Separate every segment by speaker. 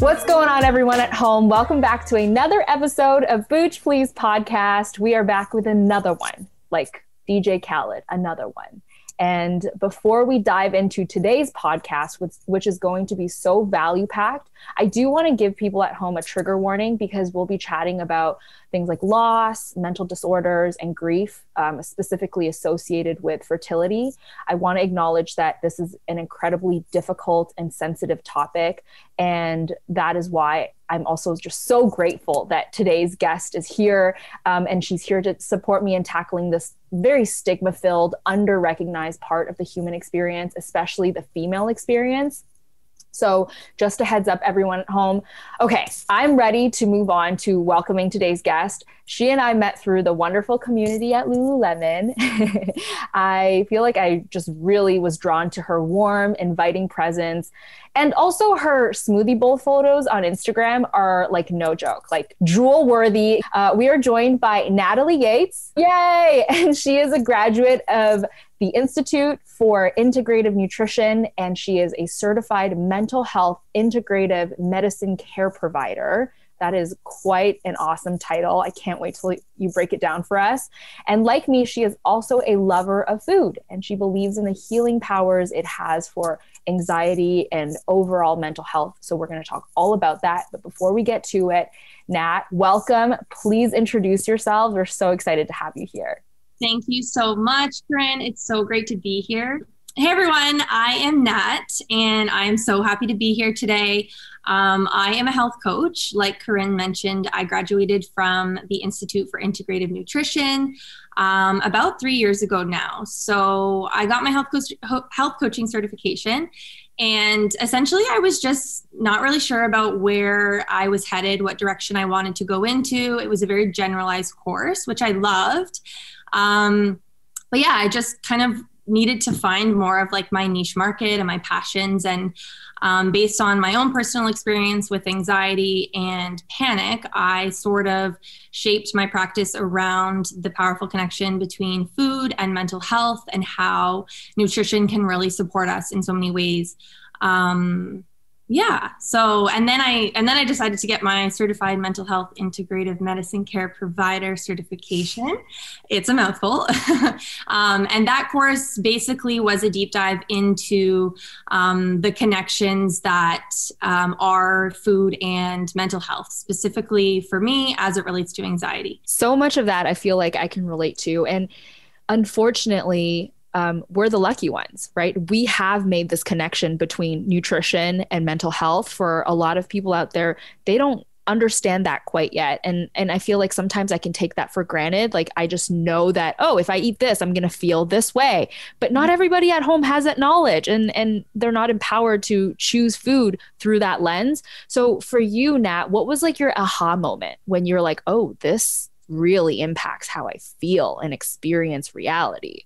Speaker 1: What's going on, everyone at home? Welcome back to another episode of Booch Please podcast. We are back with another one, like DJ Khaled, another one. And before we dive into today's podcast, which, which is going to be so value packed, I do want to give people at home a trigger warning because we'll be chatting about things like loss, mental disorders, and grief, um, specifically associated with fertility. I want to acknowledge that this is an incredibly difficult and sensitive topic. And that is why I'm also just so grateful that today's guest is here um, and she's here to support me in tackling this very stigma filled, under recognized part of the human experience, especially the female experience. So, just a heads up, everyone at home. Okay, I'm ready to move on to welcoming today's guest. She and I met through the wonderful community at Lululemon. I feel like I just really was drawn to her warm, inviting presence. And also, her smoothie bowl photos on Instagram are like no joke, like jewel worthy. Uh, we are joined by Natalie Yates. Yay! And she is a graduate of the Institute for Integrative Nutrition, and she is a certified mental health integrative medicine care provider. That is quite an awesome title. I can't wait till you break it down for us. And like me, she is also a lover of food, and she believes in the healing powers it has for anxiety and overall mental health. So we're going to talk all about that. But before we get to it, Nat, welcome. Please introduce yourselves. We're so excited to have you here.
Speaker 2: Thank you so much, Keren. It's so great to be here. Hey everyone, I am Nat, and I am so happy to be here today. Um, I am a health coach. Like Keren mentioned, I graduated from the Institute for Integrative Nutrition um, about three years ago now. So I got my health, co- health coaching certification. And essentially, I was just not really sure about where I was headed, what direction I wanted to go into. It was a very generalized course, which I loved. Um, but yeah, I just kind of needed to find more of like my niche market and my passions. And um, based on my own personal experience with anxiety and panic, I sort of shaped my practice around the powerful connection between food and mental health and how nutrition can really support us in so many ways. Um, yeah. So and then i and then i decided to get my certified mental health integrative medicine care provider certification. It's a mouthful. Um, and that course basically was a deep dive into um, the connections that um, are food and mental health specifically for me as it relates to anxiety.
Speaker 1: So much of that i feel like i can relate to. And unfortunately um, we're the lucky ones, right? We have made this connection between nutrition and mental health. For a lot of people out there, they don't understand that quite yet. And and I feel like sometimes I can take that for granted. Like I just know that oh if I eat this I'm going to feel this way. But not everybody at home has that knowledge and and they're not empowered to choose food through that lens. So for you Nat what was like your aha moment when you're like oh this really impacts how I feel and experience reality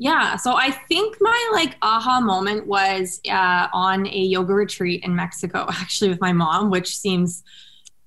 Speaker 2: yeah. So I think my like aha moment was uh, on a yoga retreat in Mexico, actually with my mom, which seems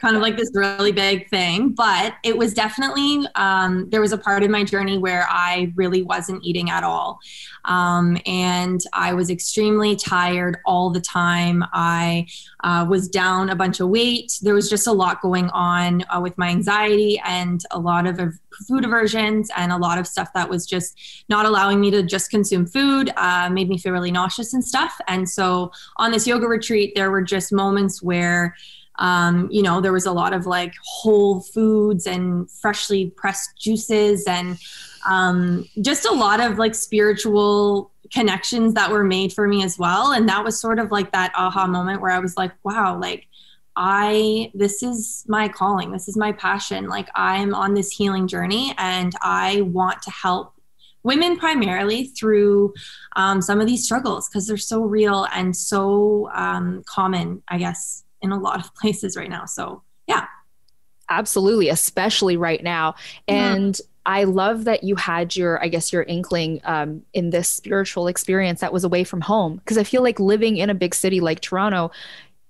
Speaker 2: kind of like this really big thing. But it was definitely, um, there was a part of my journey where I really wasn't eating at all. Um, and I was extremely tired all the time. I uh, was down a bunch of weight. There was just a lot going on uh, with my anxiety and a lot of food aversions and a lot of stuff that was just not allowing me to just consume food, uh, made me feel really nauseous and stuff. And so on this yoga retreat, there were just moments where um, you know, there was a lot of like whole foods and freshly pressed juices and um, just a lot of like spiritual connections that were made for me as well. And that was sort of like that aha moment where I was like, wow, like I, this is my calling, this is my passion. Like I'm on this healing journey and I want to help women primarily through um, some of these struggles because they're so real and so um, common, I guess, in a lot of places right now. So, yeah.
Speaker 1: Absolutely, especially right now. And mm-hmm. I love that you had your, I guess, your inkling um, in this spiritual experience that was away from home. Because I feel like living in a big city like Toronto,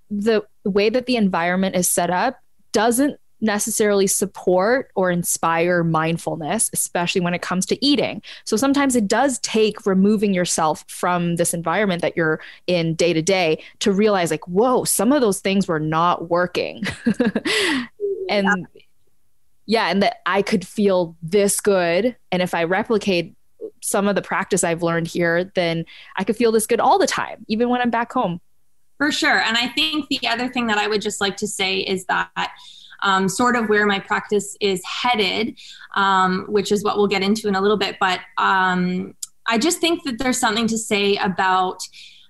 Speaker 1: the way that the environment is set up doesn't necessarily support or inspire mindfulness, especially when it comes to eating. So sometimes it does take removing yourself from this environment that you're in day to day to realize, like, whoa, some of those things were not working. and yeah. yeah, and that I could feel this good. And if I replicate some of the practice I've learned here, then I could feel this good all the time, even when I'm back home.
Speaker 2: For sure. And I think the other thing that I would just like to say is that um, sort of where my practice is headed, um, which is what we'll get into in a little bit. But um, I just think that there's something to say about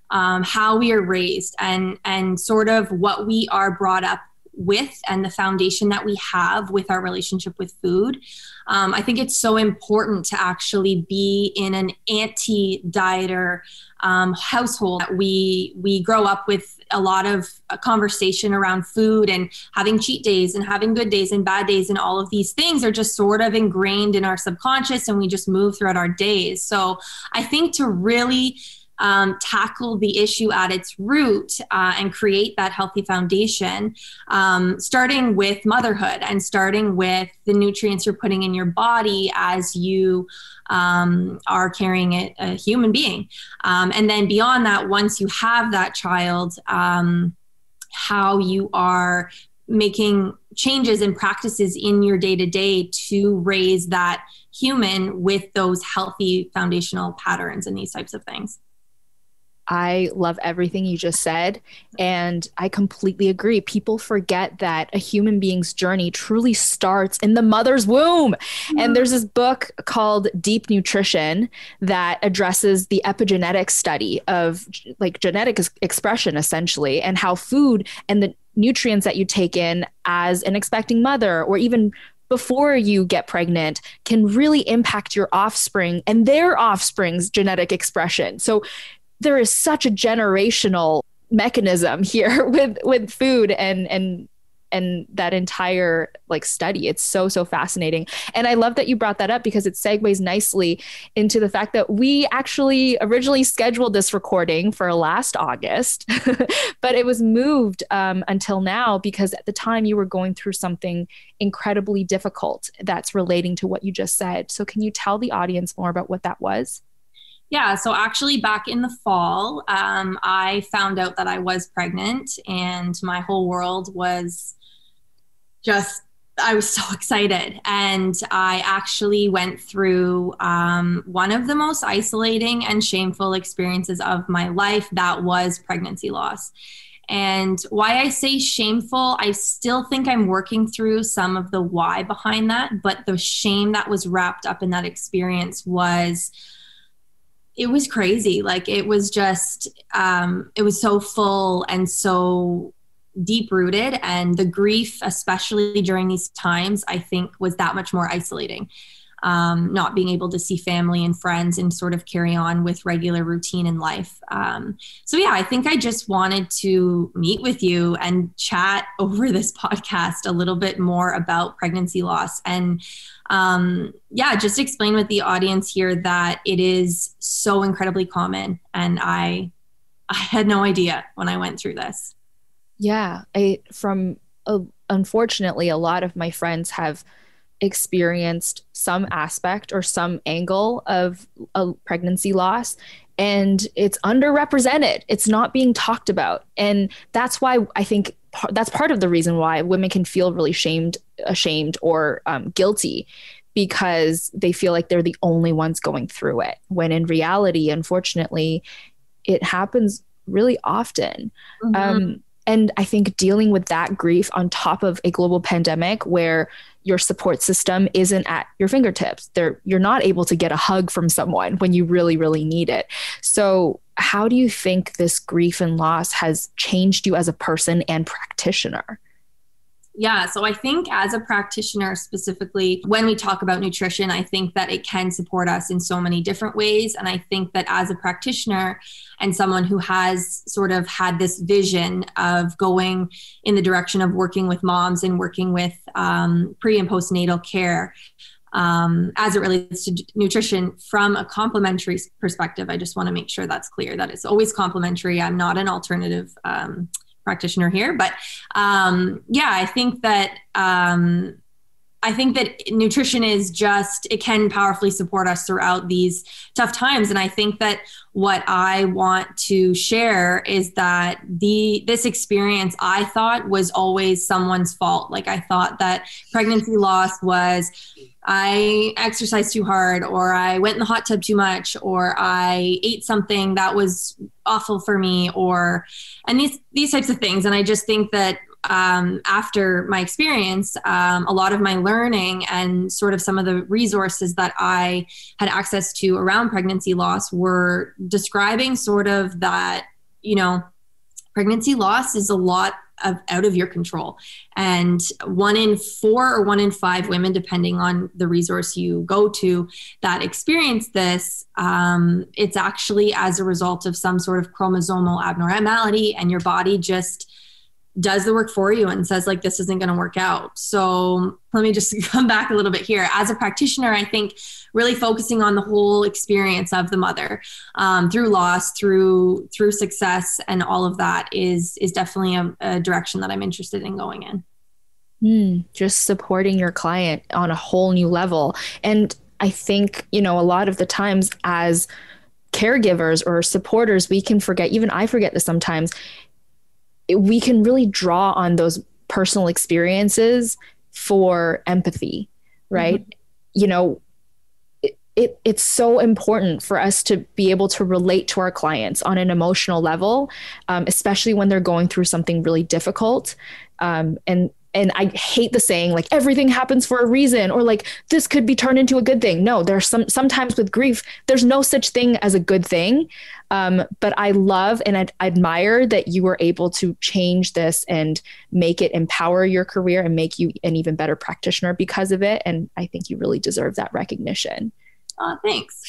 Speaker 2: um, how we are raised and and sort of what we are brought up with and the foundation that we have with our relationship with food. Um, I think it's so important to actually be in an anti-dieter um, household. That we we grow up with a lot of uh, conversation around food and having cheat days and having good days and bad days and all of these things are just sort of ingrained in our subconscious and we just move throughout our days. So I think to really um, tackle the issue at its root uh, and create that healthy foundation, um, starting with motherhood and starting with the nutrients you're putting in your body as you um, are carrying a, a human being. Um, and then beyond that, once you have that child, um, how you are making changes and practices in your day to day to raise that human with those healthy foundational patterns and these types of things.
Speaker 1: I love everything you just said. And I completely agree. People forget that a human being's journey truly starts in the mother's womb. Mm-hmm. And there's this book called Deep Nutrition that addresses the epigenetic study of like genetic expression, essentially, and how food and the nutrients that you take in as an expecting mother or even before you get pregnant can really impact your offspring and their offspring's genetic expression. So there is such a generational mechanism here with with food and and and that entire like study. It's so so fascinating. And i love that you brought that up because it segues nicely into the fact that we actually originally scheduled this recording for last august but it was moved um, until now because at the time you were going through something incredibly difficult that's relating to what you just said. So can you tell the audience more about what that was
Speaker 2: yeah, so actually, back in the fall, um, I found out that I was pregnant, and my whole world was just, I was so excited. And I actually went through um, one of the most isolating and shameful experiences of my life that was pregnancy loss. And why I say shameful, I still think I'm working through some of the why behind that, but the shame that was wrapped up in that experience was it was crazy. Like it was just, um, it was so full and so deep rooted. And the grief, especially during these times, I think was that much more isolating um, not being able to see family and friends and sort of carry on with regular routine in life. Um, so, yeah, I think I just wanted to meet with you and chat over this podcast a little bit more about pregnancy loss. And um, yeah, just explain with the audience here that it is so incredibly common. And I, I had no idea when I went through this.
Speaker 1: Yeah, I from uh, unfortunately, a lot of my friends have experienced some aspect or some angle of a pregnancy loss and it's underrepresented it's not being talked about and that's why i think that's part of the reason why women can feel really shamed ashamed or um, guilty because they feel like they're the only ones going through it when in reality unfortunately it happens really often mm-hmm. um, and i think dealing with that grief on top of a global pandemic where your support system isn't at your fingertips. There, you're not able to get a hug from someone when you really, really need it. So, how do you think this grief and loss has changed you as a person and practitioner?
Speaker 2: Yeah, so I think as a practitioner, specifically when we talk about nutrition, I think that it can support us in so many different ways. And I think that as a practitioner and someone who has sort of had this vision of going in the direction of working with moms and working with um, pre and postnatal care, um, as it relates to nutrition from a complementary perspective. I just want to make sure that's clear that it's always complementary. I'm not an alternative um, practitioner here. But um, yeah, I think that um, I think that nutrition is just, it can powerfully support us throughout these tough times. And I think that what I want to share is that the, this experience I thought was always someone's fault. Like I thought that pregnancy loss was, I exercised too hard, or I went in the hot tub too much, or I ate something that was awful for me, or, and these, these types of things. And I just think that um, after my experience, um, a lot of my learning and sort of some of the resources that I had access to around pregnancy loss were describing sort of that, you know, pregnancy loss is a lot of out of your control. And one in four or one in five women, depending on the resource you go to, that experience this, um, it's actually as a result of some sort of chromosomal abnormality, and your body just does the work for you and says like this isn't going to work out. So let me just come back a little bit here. As a practitioner i think really focusing on the whole experience of the mother um, through loss through through success and all of that is is definitely a, a direction that i'm interested in going in.
Speaker 1: Mm, just supporting your client on a whole new level. And i think you know a lot of the times as caregivers or supporters we can forget even i forget this sometimes we can really draw on those personal experiences for empathy, right? Mm-hmm. You know, it, it, it's so important for us to be able to relate to our clients on an emotional level, um, especially when they're going through something really difficult. Um, and and I hate the saying like everything happens for a reason or like this could be turned into a good thing. No, there's some sometimes with grief, there's no such thing as a good thing. Um, but I love and I admire that you were able to change this and make it empower your career and make you an even better practitioner because of it. And I think you really deserve that recognition.
Speaker 2: Oh, thanks.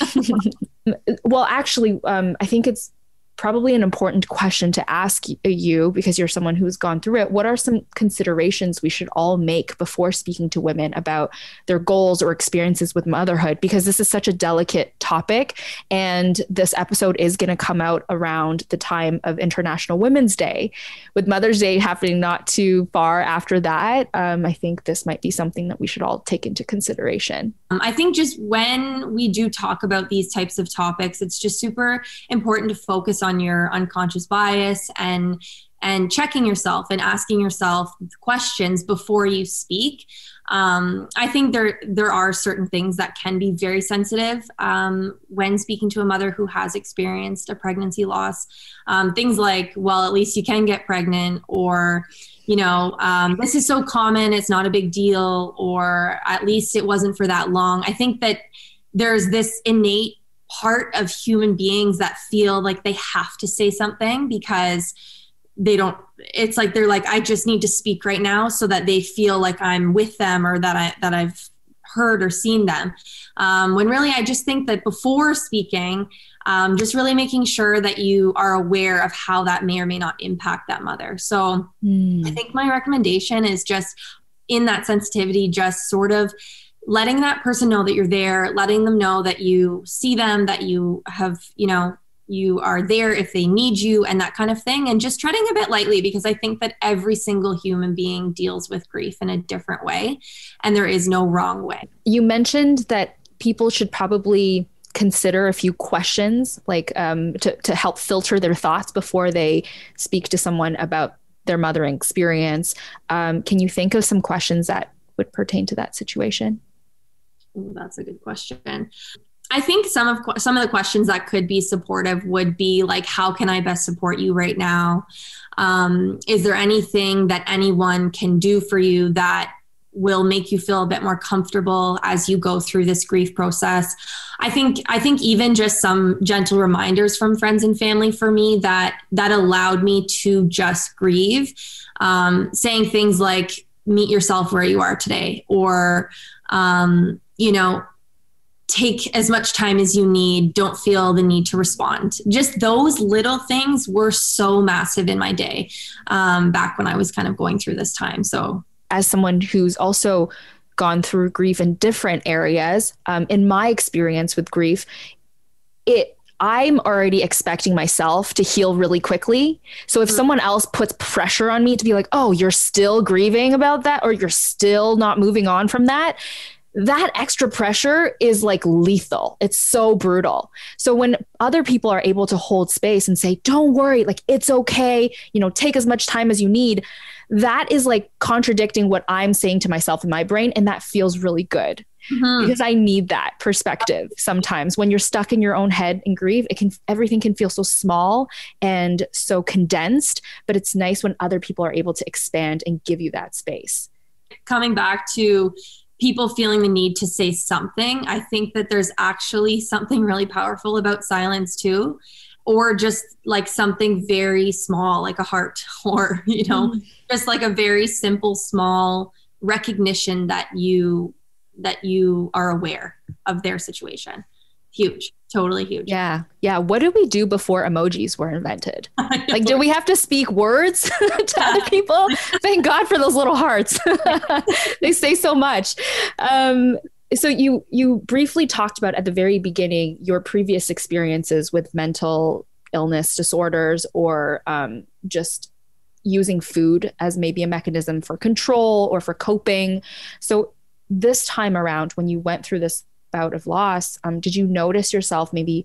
Speaker 1: well, actually, um, I think it's probably an important question to ask you because you're someone who's gone through it. What are some considerations we should all make before speaking to women about their goals or experiences with motherhood? Because this is such a delicate topic. And this episode is going to come out around the time of International Women's Day. With Mother's Day happening not too far after that, um, I think this might be something that we should all take into consideration.
Speaker 2: Um, I think just when we do talk about these types of topics, it's just super important to focus on your unconscious bias and and checking yourself and asking yourself questions before you speak. Um, I think there there are certain things that can be very sensitive um, when speaking to a mother who has experienced a pregnancy loss. Um, things like, well, at least you can get pregnant, or you know, um, this is so common, it's not a big deal, or at least it wasn't for that long. I think that there's this innate part of human beings that feel like they have to say something because they don't it's like they're like i just need to speak right now so that they feel like i'm with them or that i that i've heard or seen them um, when really i just think that before speaking um, just really making sure that you are aware of how that may or may not impact that mother so mm. i think my recommendation is just in that sensitivity just sort of letting that person know that you're there, letting them know that you see them, that you have, you know, you are there if they need you and that kind of thing. And just treading a bit lightly because i think that every single human being deals with grief in a different way and there is no wrong way.
Speaker 1: You mentioned that people should probably consider a few questions like um, to, to help filter their thoughts before they speak to someone about their mothering experience. Um, can you think of some questions that would pertain to that situation
Speaker 2: That's a good question. I think some of some of the questions that could be supportive would be like, how can I best support you right now? Um, is there anything that anyone can do for you that will make you feel a bit more comfortable as you go through this grief process i think i think even just some gentle reminders from friends and family for me that that allowed me to just grieve um, saying things like meet yourself where you are today or um, you know, take as much time as you need. Don't feel the need to respond. Just those little things were so massive in my day um, back when I was kind of going through this time. So,
Speaker 1: as someone who's also gone through grief in different areas, um, in my experience with grief, it I'm already expecting myself to heal really quickly. So if mm-hmm. someone else puts pressure on me to be like, oh, you're still grieving about that, or you're still not moving on from that, that extra pressure is like lethal. It's so brutal. So when other people are able to hold space and say, don't worry, like it's okay, you know, take as much time as you need, that is like contradicting what I'm saying to myself in my brain. And that feels really good. Mm-hmm. Because I need that perspective sometimes. When you're stuck in your own head and grieve, it can everything can feel so small and so condensed, but it's nice when other people are able to expand and give you that space.
Speaker 2: Coming back to people feeling the need to say something, I think that there's actually something really powerful about silence too or just like something very small like a heart or you know mm-hmm. just like a very simple small recognition that you that you are aware of their situation. Huge, totally huge.
Speaker 1: Yeah. Yeah. What did we do before emojis were invented? Like, did we have to speak words to other people? Thank God for those little hearts. they say so much. Um, so you you briefly talked about at the very beginning your previous experiences with mental illness disorders or um, just using food as maybe a mechanism for control or for coping. So this time around, when you went through this bout of loss, um, did you notice yourself maybe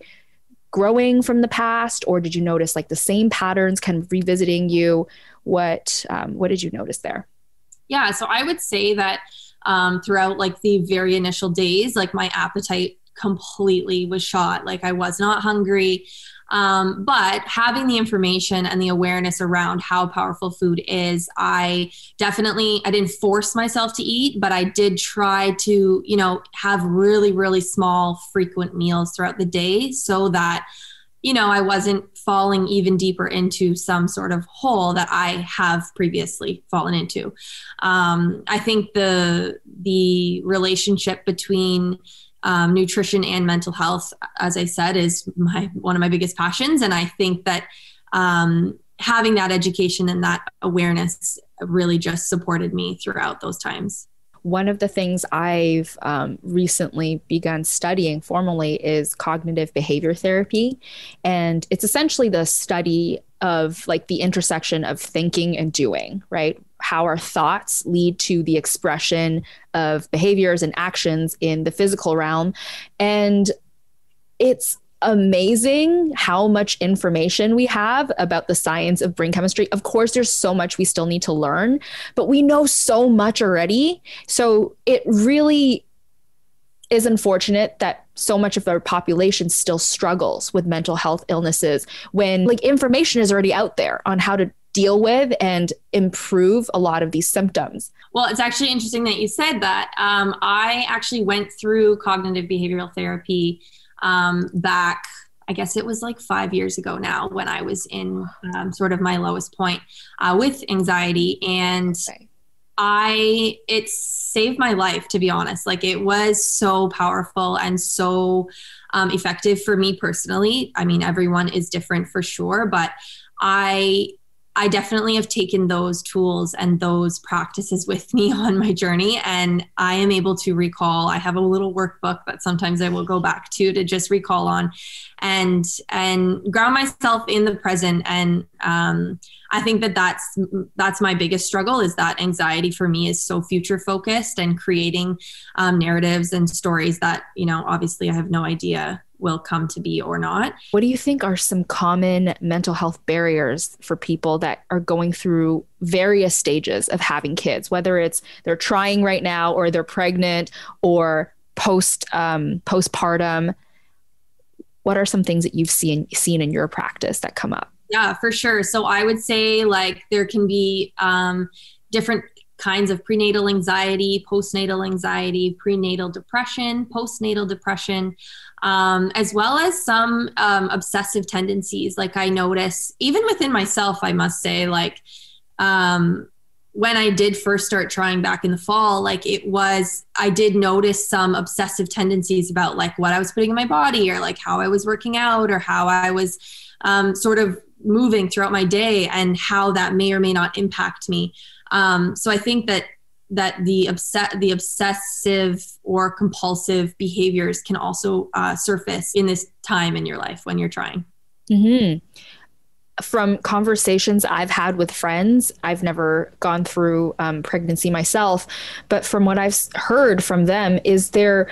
Speaker 1: growing from the past, or did you notice like the same patterns kind of revisiting you? What um, what did you notice there?
Speaker 2: Yeah, so I would say that um, throughout like the very initial days, like my appetite completely was shot. Like I was not hungry. Um, but having the information and the awareness around how powerful food is, I definitely I didn't force myself to eat, but I did try to, you know, have really, really small, frequent meals throughout the day so that you know, I wasn't falling even deeper into some sort of hole that I have previously fallen into. Um, I think the the relationship between um, nutrition and mental health, as I said, is my one of my biggest passions, and I think that um, having that education and that awareness really just supported me throughout those times.
Speaker 1: One of the things I've um, recently begun studying formally is cognitive behavior therapy. And it's essentially the study of like the intersection of thinking and doing, right? How our thoughts lead to the expression of behaviors and actions in the physical realm. And it's amazing how much information we have about the science of brain chemistry. Of course, there's so much we still need to learn, but we know so much already. So it really is unfortunate that so much of our population still struggles with mental health illnesses when like information is already out there on how to deal with and improve a lot of these symptoms.
Speaker 2: Well, it's actually interesting that you said that. Um, I actually went through cognitive behavioral therapy um, back, I guess it was like five years ago now when I was in um, sort of my lowest point uh, with anxiety. And okay. I, it saved my life, to be honest. Like it was so powerful and so um, effective for me personally. I mean, everyone is different for sure, but I I definitely have taken those tools and those practices with me on my journey. And I am able to recall, I have a little workbook that sometimes I will go back to to just recall on and, and ground myself in the present. And um, I think that that's, that's my biggest struggle is that anxiety for me is so future focused and creating um, narratives and stories that, you know, obviously I have no idea will come to be or not.
Speaker 1: What do you think are some common mental health barriers for people that are going through various stages of having kids, whether it's they're trying right now or they're pregnant or post um, postpartum? What are some things that you've seen seen in your practice that come up?
Speaker 2: Yeah, for sure. So I would say like there can be um, different kinds of prenatal anxiety, postnatal anxiety, prenatal depression, postnatal depression um, as well as some um, obsessive tendencies. Like I notice, even within myself, I must say, like um, when I did first start trying back in the fall, like it was, I did notice some obsessive tendencies about like what I was putting in my body or like how I was working out or how I was um, sort of moving throughout my day and how that may or may not impact me. Um, so I think that that the obs- the obsessive or compulsive behaviors can also uh, surface in this time in your life when you're trying.
Speaker 1: Mm-hmm. From conversations I've had with friends, I've never gone through um, pregnancy myself, but from what I've heard from them, is there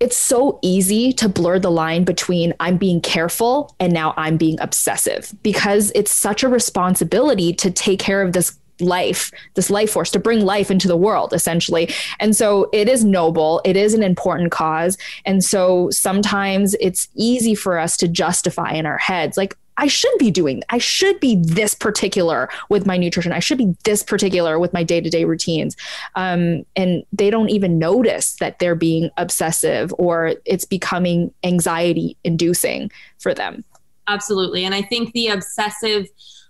Speaker 1: it's so easy to blur the line between I'm being careful and now I'm being obsessive because it's such a responsibility to take care of this life, this life force, to bring life into the world, essentially. And so it is noble, it is an important cause. And so sometimes it's easy for us to justify in our heads, like, I should be doing, I should be this particular with my nutrition. I should be this particular with my day to day routines. Um, and they don't even notice that they're being obsessive or it's becoming anxiety inducing for them.
Speaker 2: Absolutely. And I think the obsessive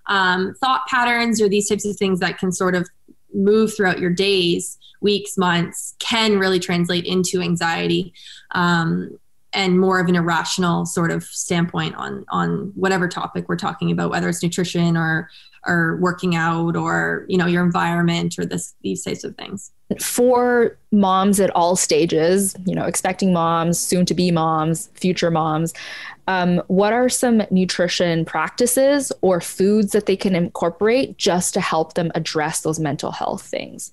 Speaker 2: um, thought patterns or these types of things that can sort of move throughout your days, weeks, months can really translate into anxiety. Um, and more of an irrational sort of standpoint on on whatever topic we're talking about whether it's nutrition or or working out or you know your environment or this these types of things
Speaker 1: for moms at all stages you know expecting moms soon to be moms future moms um, what are some nutrition practices or foods that they can incorporate just to help them address those mental health things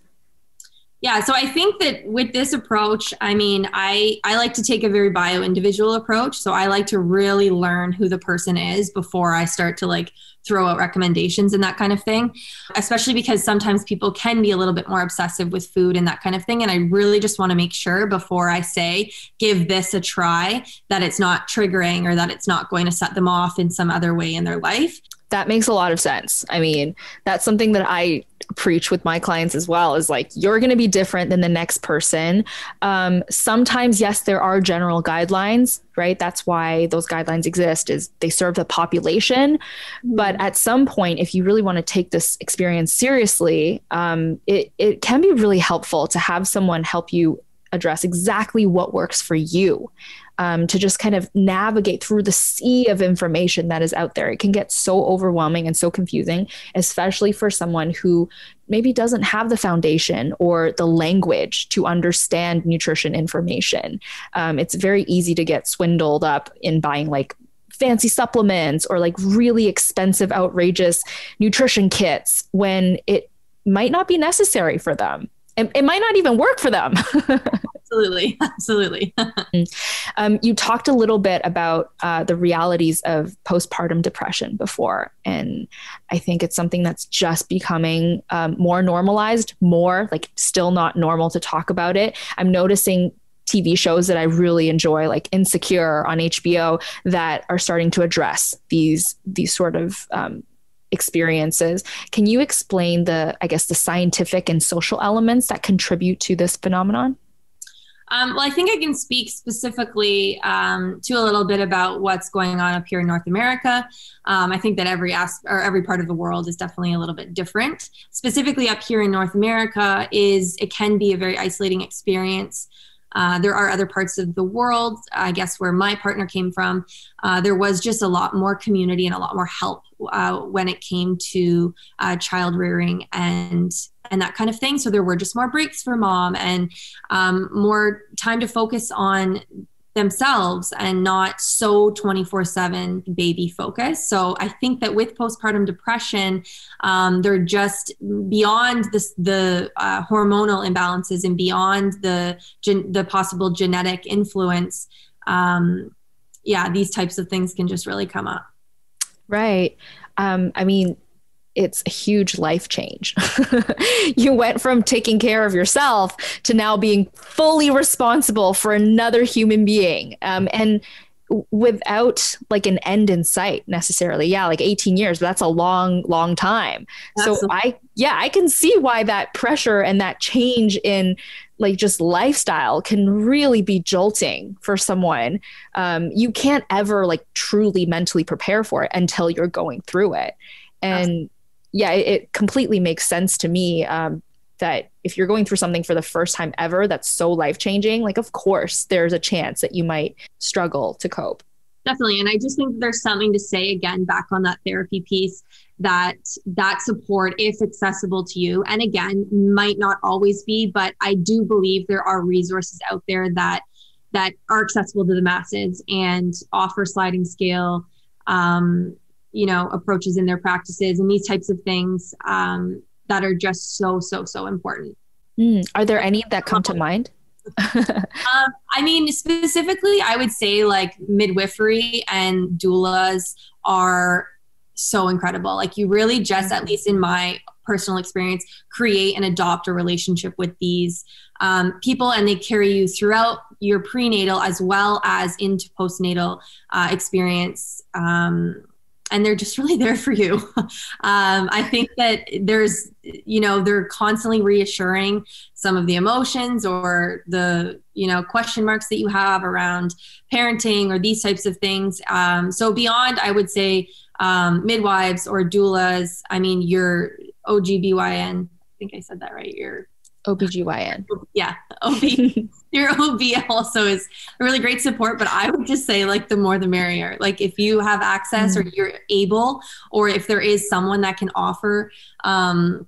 Speaker 2: yeah, so I think that with this approach, I mean, I I like to take a very bio individual approach. So I like to really learn who the person is before I start to like throw out recommendations and that kind of thing. Especially because sometimes people can be a little bit more obsessive with food and that kind of thing and I really just want to make sure before I say give this a try that it's not triggering or that it's not going to set them off in some other way in their life
Speaker 1: that makes a lot of sense. I mean, that's something that I preach with my clients as well is like you're going to be different than the next person um, sometimes yes there are general guidelines right that's why those guidelines exist is they serve the population mm-hmm. But at some point if you really want to take this experience seriously um, it, it can be really helpful to have someone help you address exactly what works for you um, to just kind of navigate through the sea of information that is out there. It can get so overwhelming and so confusing, especially for someone who maybe doesn't have the foundation or the language to understand nutrition information. Um, it's very easy to get swindled up in buying like fancy supplements or like really expensive, outrageous nutrition kits when it might not be necessary for them. It, it might not even work for them.
Speaker 2: absolutely absolutely
Speaker 1: um, you talked a little bit about uh, the realities of postpartum depression before and i think it's something that's just becoming um, more normalized more like still not normal to talk about it i'm noticing TV shows that I really enjoy, like Insecure on HBO, that are starting to address these these sort of um, experiences. Can you explain the, I guess, the scientific and social elements that contribute to this phenomenon?
Speaker 2: Um, well, I think I can speak specifically um, to a little bit about what's going on up here in North America. Um, I think that every as- or every part of the world is definitely a little bit different. Specifically, up here in North America, is it can be a very isolating experience. Uh, there are other parts of the world, I guess, where my partner came from. Uh, there was just a lot more community and a lot more help uh, when it came to uh, child rearing and and that kind of thing. So there were just more breaks for mom and um, more time to focus on themselves and not so 24 7 baby focus. So I think that with postpartum depression, um, they're just beyond this, the uh, hormonal imbalances and beyond the, gen- the possible genetic influence. Um, yeah, these types of things can just really come up.
Speaker 1: Right. Um, I mean, it's a huge life change. you went from taking care of yourself to now being fully responsible for another human being. Um, and without like an end in sight necessarily. Yeah, like 18 years, but that's a long, long time. Absolutely. So I, yeah, I can see why that pressure and that change in like just lifestyle can really be jolting for someone. Um, you can't ever like truly mentally prepare for it until you're going through it. And Absolutely yeah, it, it completely makes sense to me um, that if you're going through something for the first time ever that's so life changing, like, of course, there's a chance that you might struggle to cope.
Speaker 2: definitely and i just think there's something to say again back on that therapy piece that that support if accessible to you and again might not always be but i do believe there are resources out there that that are accessible to the masses and offer sliding scale um, you know approaches in their practices and these types of things um, that are just so so so important
Speaker 1: mm. are there any that come to mind
Speaker 2: um, I mean, specifically, I would say like midwifery and doulas are so incredible. Like, you really just, at least in my personal experience, create and adopt a relationship with these um, people, and they carry you throughout your prenatal as well as into postnatal uh, experience. Um, and they're just really there for you. um, I think that there's, you know, they're constantly reassuring some of the emotions or the, you know, question marks that you have around parenting or these types of things. Um, so beyond, I would say, um, midwives or doulas, I mean, your OGBYN, I think I said that right. Your
Speaker 1: OBGYN.
Speaker 2: Yeah. OB. your OB also is a really great support, but I would just say like the more the merrier. Like if you have access mm or you're able, or if there is someone that can offer um,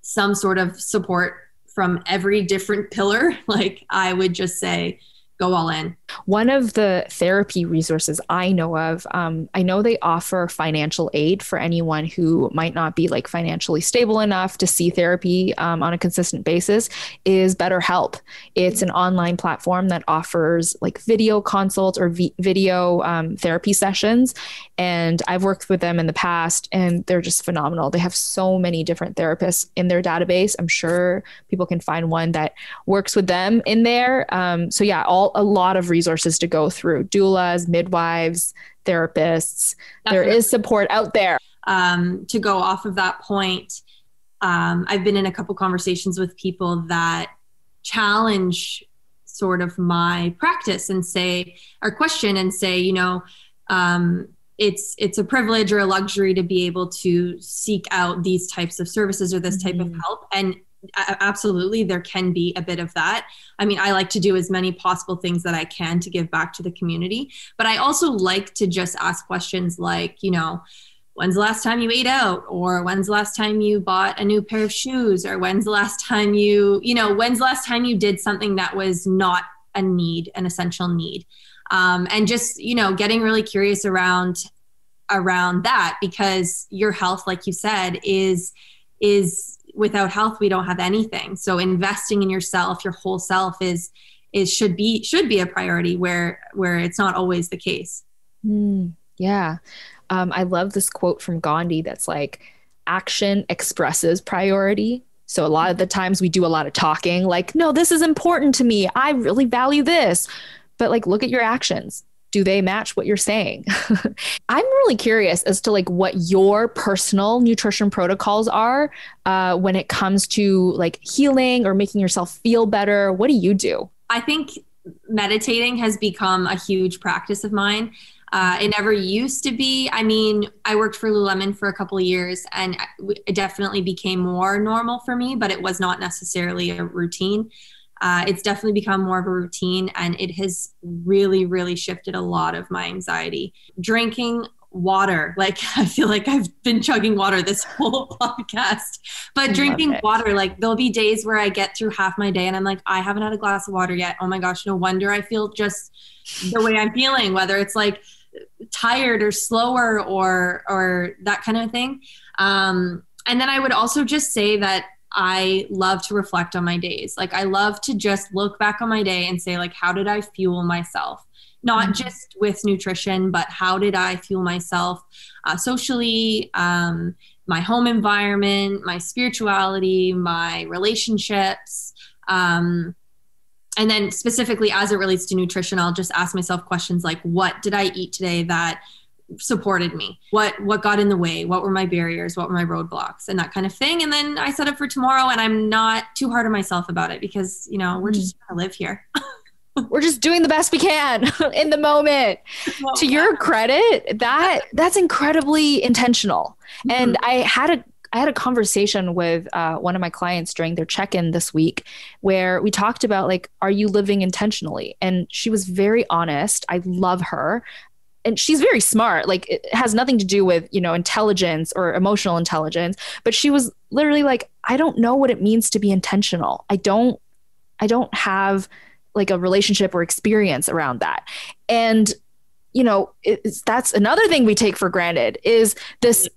Speaker 2: some sort of support from every different pillar, like I would just say go all in.
Speaker 1: One of the therapy resources I know of, um, I know they offer financial aid for anyone who might not be like financially stable enough to see therapy um, on a consistent basis, is BetterHelp. It's an online platform that offers like video consults or v- video um, therapy sessions. And I've worked with them in the past and they're just phenomenal. They have so many different therapists in their database. I'm sure people can find one that works with them in there. Um, so, yeah, all a lot of resources to go through doulas, midwives, therapists. Definitely. There is support out there.
Speaker 2: Um, to go off of that point, um, I've been in a couple conversations with people that challenge sort of my practice and say, or question and say, you know, um, it's it's a privilege or a luxury to be able to seek out these types of services or this type mm-hmm. of help and absolutely there can be a bit of that. I mean i like to do as many possible things that i can to give back to the community but i also like to just ask questions like you know when's the last time you ate out? Or when's the last time you bought a new pair of shoes? Or when's the last time you you know when's the last time you did something that was not a need an essential need? Um, and just you know getting really curious around around that because your health like you said is is without health we don't have anything. So investing in yourself your whole self is is should be should be a priority where where it's not always the case.
Speaker 1: Mm, yeah. Um, i love this quote from gandhi that's like action expresses priority. So a lot of the times we do a lot of talking like no this is important to me. I really value this. But like look at your actions do they match what you're saying? I'm really curious as to like what your personal nutrition protocols are uh, when it comes to like healing or making yourself feel better. What do you do?
Speaker 2: I think meditating has become a huge practice of mine. Uh, it never used to be. I mean, I worked for Lululemon for a couple years and it definitely became more normal for me, but it was not necessarily a routine uh, it's definitely become more of a routine and it has really, really shifted a lot of my anxiety. Drinking water, like I feel like I've been chugging water this whole podcast, but drinking water, like there'll be days where I get through half my day and I'm like, I haven't had a glass of water yet. Oh my gosh, no wonder I feel just the way I'm feeling, whether it's like, tired or slower or or that kind of thing um, and then i would also just say that I love to reflect on my days. Like I love to just look back on my day and say like how did I fuel myself? Not mm-hmm. just with nutrition, but how did I fuel myself uh, socially, um, my home environment, my spirituality, my relationships. Um, and then specifically as it relates to nutrition, I'll just ask myself questions like, what did I eat today that supported me. What what got in the way? What were my barriers? What were my roadblocks? And that kind of thing. And then i set up for tomorrow and i'm not too hard on myself about it because you know we're just gonna live here.
Speaker 1: We're just doing the best we can in the moment. Well, to your credit that that's incredibly intentional. Mm-hmm. and i had a I had a conversation with uh, one of my clients during their check-in this week, where we talked about like, are you living intentionally? And she was very honest. I love her and she's very smart like it has nothing to do with you know intelligence or emotional intelligence but she was literally like i don't know what it means to be intentional. I don't i don't have like a relationship or experience around that. And you know that's another thing we take for granted is this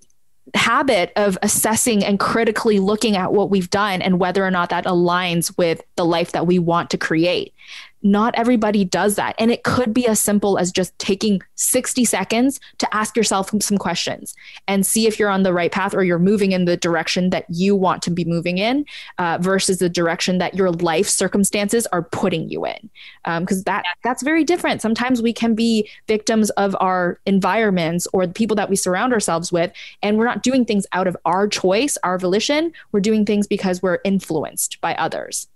Speaker 1: habit of assessing and critically looking at what we've done and whether or not that aligns with the life that we want to create not everybody does that. And it could be as simple as just taking 60 seconds to ask yourself some questions and see if you're on the right path or you're moving in the direction that you want to be moving in uh, versus the direction that your life circumstances are putting you in. Because um, that that's very different. Sometimes we can be victims of our environments or the people that we surround ourselves with, and we're not doing things out of our choice, our volition. We're doing things because we're influenced by others.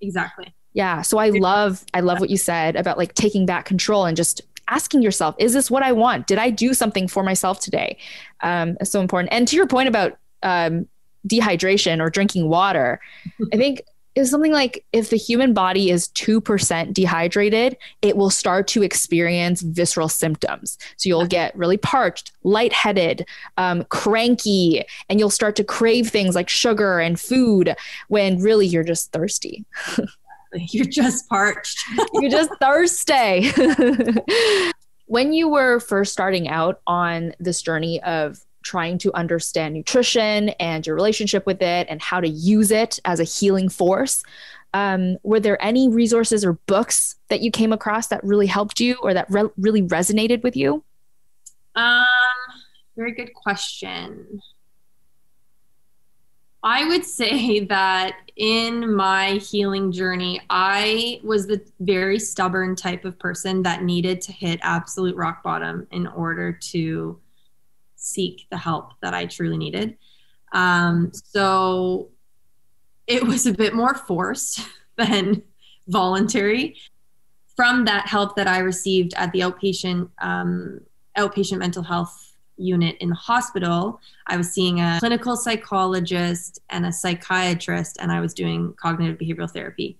Speaker 2: Exactly.
Speaker 1: Yeah. So I love, I love what you said about like taking back control and just asking yourself, is this what I want? Did I do something for myself today? Um, it's so important. And to your point about um, dehydration or drinking water, I think is something like if the human body is 2% dehydrated, it will start to experience visceral symptoms. So you'll get really parched, lightheaded, um, cranky, and you'll start to crave things like sugar and food when really you're just thirsty.
Speaker 2: You're just parched.
Speaker 1: You're just thirsty. when you were first starting out on this journey of trying to understand nutrition and your relationship with it and how to use it as a healing force, um, were there any resources or books that you came across that really helped you or that re- really resonated with you?
Speaker 2: Um, very good question. I would say that in my healing journey, I was the very stubborn type of person that needed to hit absolute rock bottom in order to seek the help that I truly needed. Um, so it was a bit more forced than voluntary. From that help that I received at the outpatient um, outpatient mental health unit in the hospital, I was seeing a clinical psychologist and a psychiatrist, and I was doing cognitive behavioral therapy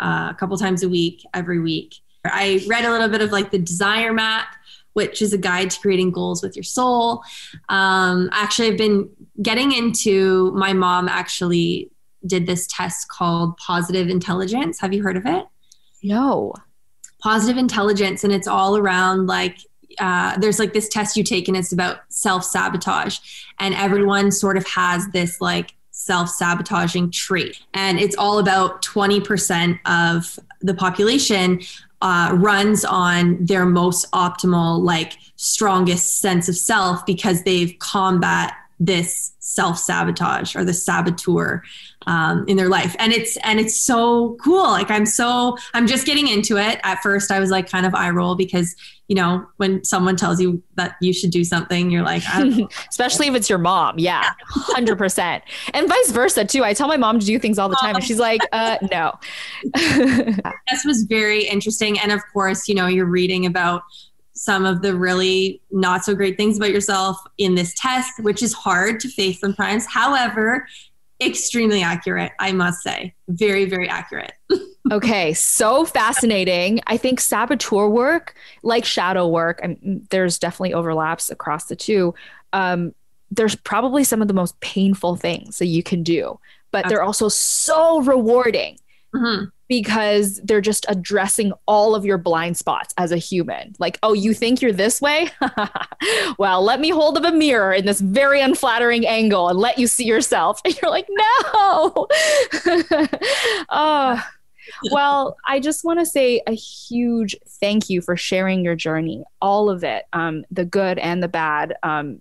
Speaker 2: uh, a couple times a week, every week. I read a little bit of like the Desire Map, which is a guide to creating goals with your soul. Um, actually, I've been getting into my mom actually did this test called positive intelligence. Have you heard of it?
Speaker 1: No.
Speaker 2: Positive intelligence, and it's all around like uh, there's like this test you take and it's about self sabotage and everyone sort of has this like self sabotaging trait. And it's all about 20% of the population uh, runs on their most optimal like strongest sense of self because they've combat this self sabotage or the saboteur um, in their life. And it's and it's so cool. Like i'm so i'm just getting into it. At first i was like kind of eye roll because you know when someone tells you that you should do something you're like
Speaker 1: especially if it's your mom. Yeah 100% and vice versa too. I tell my mom to do things all the time and she's like uh no.
Speaker 2: This was very interesting. And of course you know you're reading about some of the really not so great things about yourself in this test, which is hard to face sometimes. However, extremely accurate, I must say. Very, very accurate.
Speaker 1: okay, so fascinating. I think saboteur work, like shadow work, and there's definitely overlaps across the two. Um, there's probably some of the most painful things that you can do, but they're also so rewarding. Mm-hmm because they're just addressing all of your blind spots as a human. Like, oh, you think you're this way? well, let me hold up a mirror in this very unflattering angle and let you see yourself. And you're like, no. oh. Well, I just want to say a huge thank you for sharing your journey, all of it, um, the good and the bad. Um,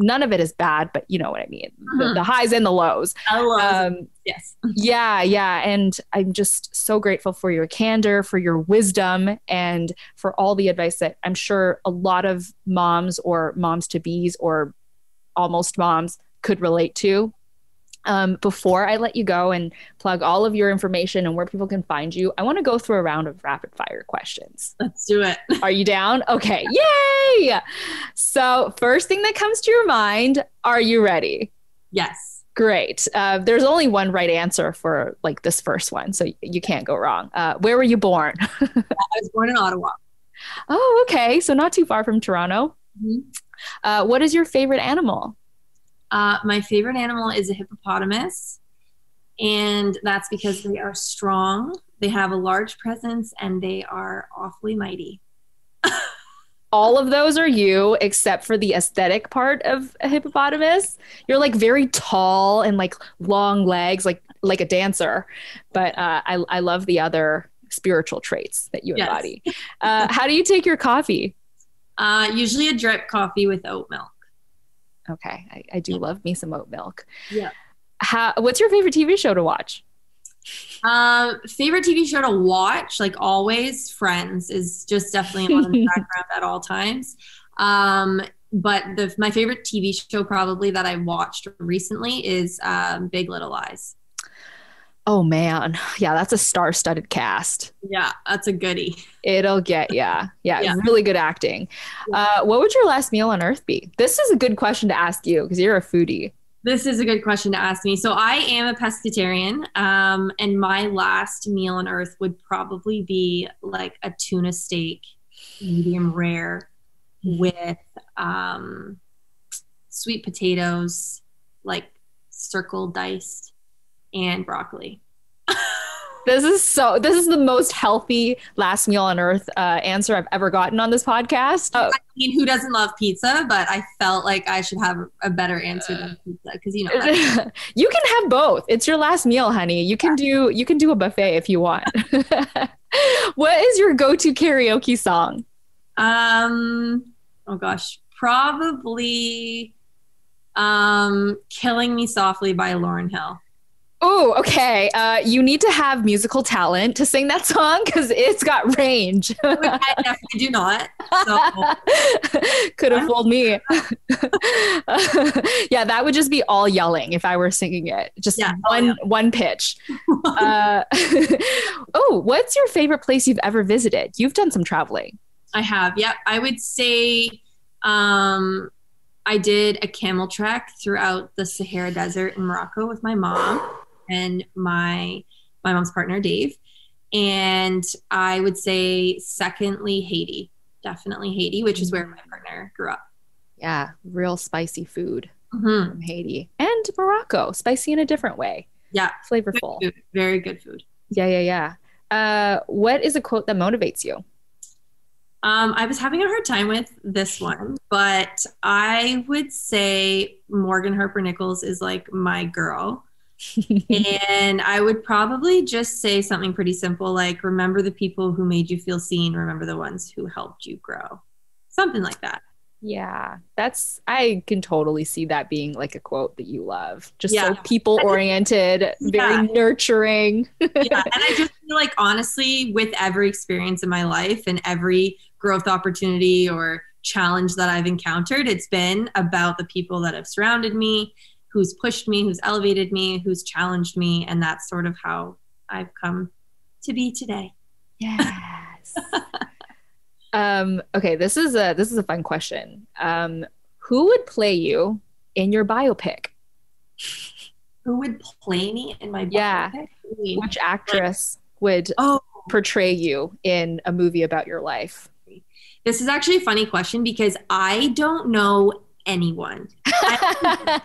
Speaker 1: none of it is bad, but you know what I mean. The, mm-hmm. the highs and the lows.
Speaker 2: Um, yes.
Speaker 1: Yeah, yeah. And I'm just so grateful for your candor, for your wisdom, and for all the advice that I'm sure a lot of moms or moms to bees or almost moms could relate to um, before I let you go and plug all of your information and where people can find you, I want to go through a round of rapid fire questions.
Speaker 2: Let's do it.
Speaker 1: Are you down? Okay. Yay. So, first thing that comes to your mind, are you ready?
Speaker 2: Yes.
Speaker 1: Great. Uh, there's only one right answer for like this first one, so you can't go wrong. Uh, where were you born?
Speaker 2: I was born in Ottawa.
Speaker 1: Oh, okay. So not too far from Toronto.
Speaker 2: Mhm.
Speaker 1: Uh, what is your favorite animal?
Speaker 2: Uh, my favorite animal is a hippopotamus, and that's because they are strong, they have a large presence, and they are awfully mighty.
Speaker 1: All of those are you, except for the aesthetic part of a hippopotamus. You're like very tall and like long legs, like like a dancer. But uh, I I love the other spiritual traits that you
Speaker 2: Yes.
Speaker 1: embody. Uh, how do you take your coffee?
Speaker 2: Uh, usually a drip coffee with oat milk.
Speaker 1: Okay, I, I do love me some oat milk.
Speaker 2: Yeah.
Speaker 1: How, what's your favorite TV show to watch?
Speaker 2: Um, favorite TV show to watch, like always, Friends is just definitely on the background at all times. Um, but the my favorite TV show probably that I watched recently is um, Big Little Lies.
Speaker 1: Oh man, yeah, that's a star-studded cast.
Speaker 2: Yeah, that's a goodie.
Speaker 1: It'll get yeah, yeah,
Speaker 2: Yeah.
Speaker 1: really good acting. Uh, what would your last meal on Earth be? This is a good question to ask you because you're a foodie.
Speaker 2: This is a good question to ask me. So I am a pescatarian, um, and my last meal on earth would probably be like a tuna steak, medium rare, with um, sweet potatoes, like circle diced, and broccoli.
Speaker 1: This is so. This is the most healthy last meal on Earth uh, answer I've ever gotten on this podcast. Oh,
Speaker 2: I mean, who doesn't love pizza? But I felt like I should have a better answer than pizza because you know.
Speaker 1: you can have both. It's your last meal, honey. You can do you can do a buffet if you want. what is your go-to karaoke song?
Speaker 2: Um, oh gosh, probably um, "Killing Me Softly" by Lauryn Hill.
Speaker 1: Oh, okay. Uh, you need to have musical talent to sing that song because it's got range.
Speaker 2: I definitely do not. So
Speaker 1: Could have fooled me. yeah, that would just be all yelling if I were singing it. Just
Speaker 2: Yeah.
Speaker 1: One
Speaker 2: yeah.
Speaker 1: one pitch. Uh, oh, what's your favorite place you've ever visited? You've done some traveling.
Speaker 2: I have. Yep. I would say um, I did a camel trek throughout the Sahara Desert in Morocco with my mom and my my mom's partner Dave. And I would say secondly Haiti. Definitely Haiti, which is where my partner grew up.
Speaker 1: Yeah, real spicy food
Speaker 2: Mhm.
Speaker 1: from Haiti and Morocco. Spicy in a different way.
Speaker 2: Yeah.
Speaker 1: Flavorful.
Speaker 2: food. Very good food.
Speaker 1: Yeah, yeah, yeah. Uh, what is a quote that motivates you?
Speaker 2: Um, I was having a hard time with this one, but I would say Morgan Harper Nichols is like my girl. and I would probably just say something pretty simple like, remember the people who made you feel seen, remember the ones who helped you grow. Something like that.
Speaker 1: Yeah, that's I can totally see that being like a quote that you love. Just so people oriented, very
Speaker 2: Yeah.
Speaker 1: nurturing.
Speaker 2: yeah. And I just feel like, honestly, with every experience in my life and every growth opportunity or challenge that I've encountered, it's been about the people that have surrounded me, who's pushed me, who's elevated me, who's challenged me. And that's sort of how I've come to be today.
Speaker 1: Yes. um, okay, this is a this is a fun question. Um, who would play you in your biopic?
Speaker 2: Who would play me in my
Speaker 1: Yeah.
Speaker 2: biopic? What do you mean?
Speaker 1: Which actress would
Speaker 2: Oh,
Speaker 1: portray you in a movie about your life?
Speaker 2: this is actually a funny question because I don't know anyone. I-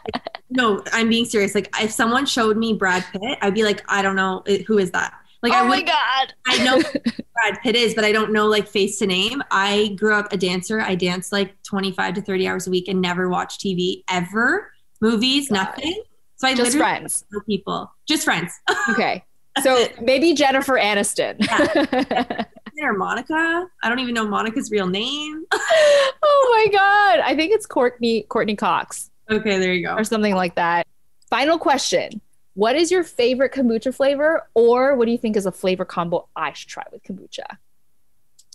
Speaker 2: no, I'm being serious. Like, if someone showed me Brad Pitt, I'd be like, I don't know uh, who is that. Like, I
Speaker 1: oh my god.
Speaker 2: I know who Brad Pitt is, but I don't know like face to name. I grew up a dancer. I danced like 25 to 30 hours a week and never watched TV ever, movies,
Speaker 1: God.
Speaker 2: nothing. So I
Speaker 1: Just friends.
Speaker 2: people, just friends.
Speaker 1: Okay. So maybe Jennifer Aniston.
Speaker 2: or Monica. I don't even know Monica's real name.
Speaker 1: oh my god. I think it's Courteney Courteney Cox
Speaker 2: Okay, there you go.
Speaker 1: or something like that. Final question. What is your favorite kombucha flavor or what do you think is a flavor combo I should try with kombucha?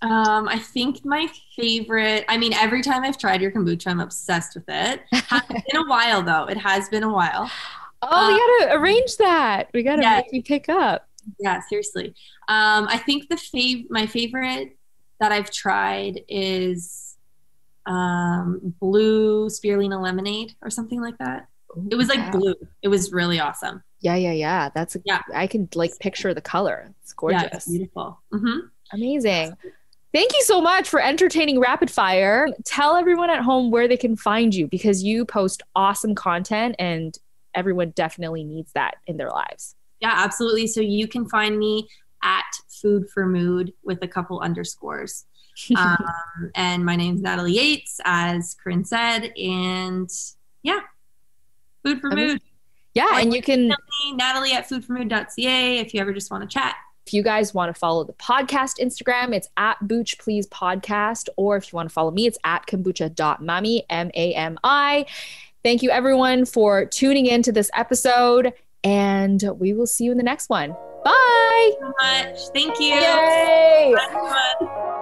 Speaker 2: Um, I think my favorite. I mean, every time I've tried your kombucha, I'm obsessed with it. Been a while though. It has been a while.
Speaker 1: Oh, we gotta arrange that. We gotta
Speaker 2: Yeah.
Speaker 1: make you pick up.
Speaker 2: Yeah, seriously. Um, I think the fav- my favorite that I've tried is um, blue spirulina lemonade or something like that. It was like
Speaker 1: Wow.
Speaker 2: blue. It was really awesome.
Speaker 1: Yeah, yeah, yeah. That's a,
Speaker 2: Yeah.
Speaker 1: I can like picture the color. It's
Speaker 2: Yeah,
Speaker 1: gorgeous.
Speaker 2: it's beautiful. hmm
Speaker 1: Amazing. Thank you so much for entertaining Rapid Fire. Tell everyone at home where they can find you because you post awesome content and everyone definitely needs that in their lives.
Speaker 2: Yeah, absolutely. So you can find me at Food for Mood with a couple underscores. um, and my name's Natalie Yates, as Keren said. And yeah, Food for Mood.
Speaker 1: Yeah, and you can
Speaker 2: Natalie at foodformood.ca if you ever just want to chat.
Speaker 1: If you guys want to follow the podcast Instagram, it's at Booch Please Podcast. Or if you want to follow me, it's at kombucha.mami, M A M I. Thank you, everyone, for tuning in to this episode. And we will see you in the next one. Bye.
Speaker 2: Thank you so much. Thank you.
Speaker 1: Yay.
Speaker 2: Bye,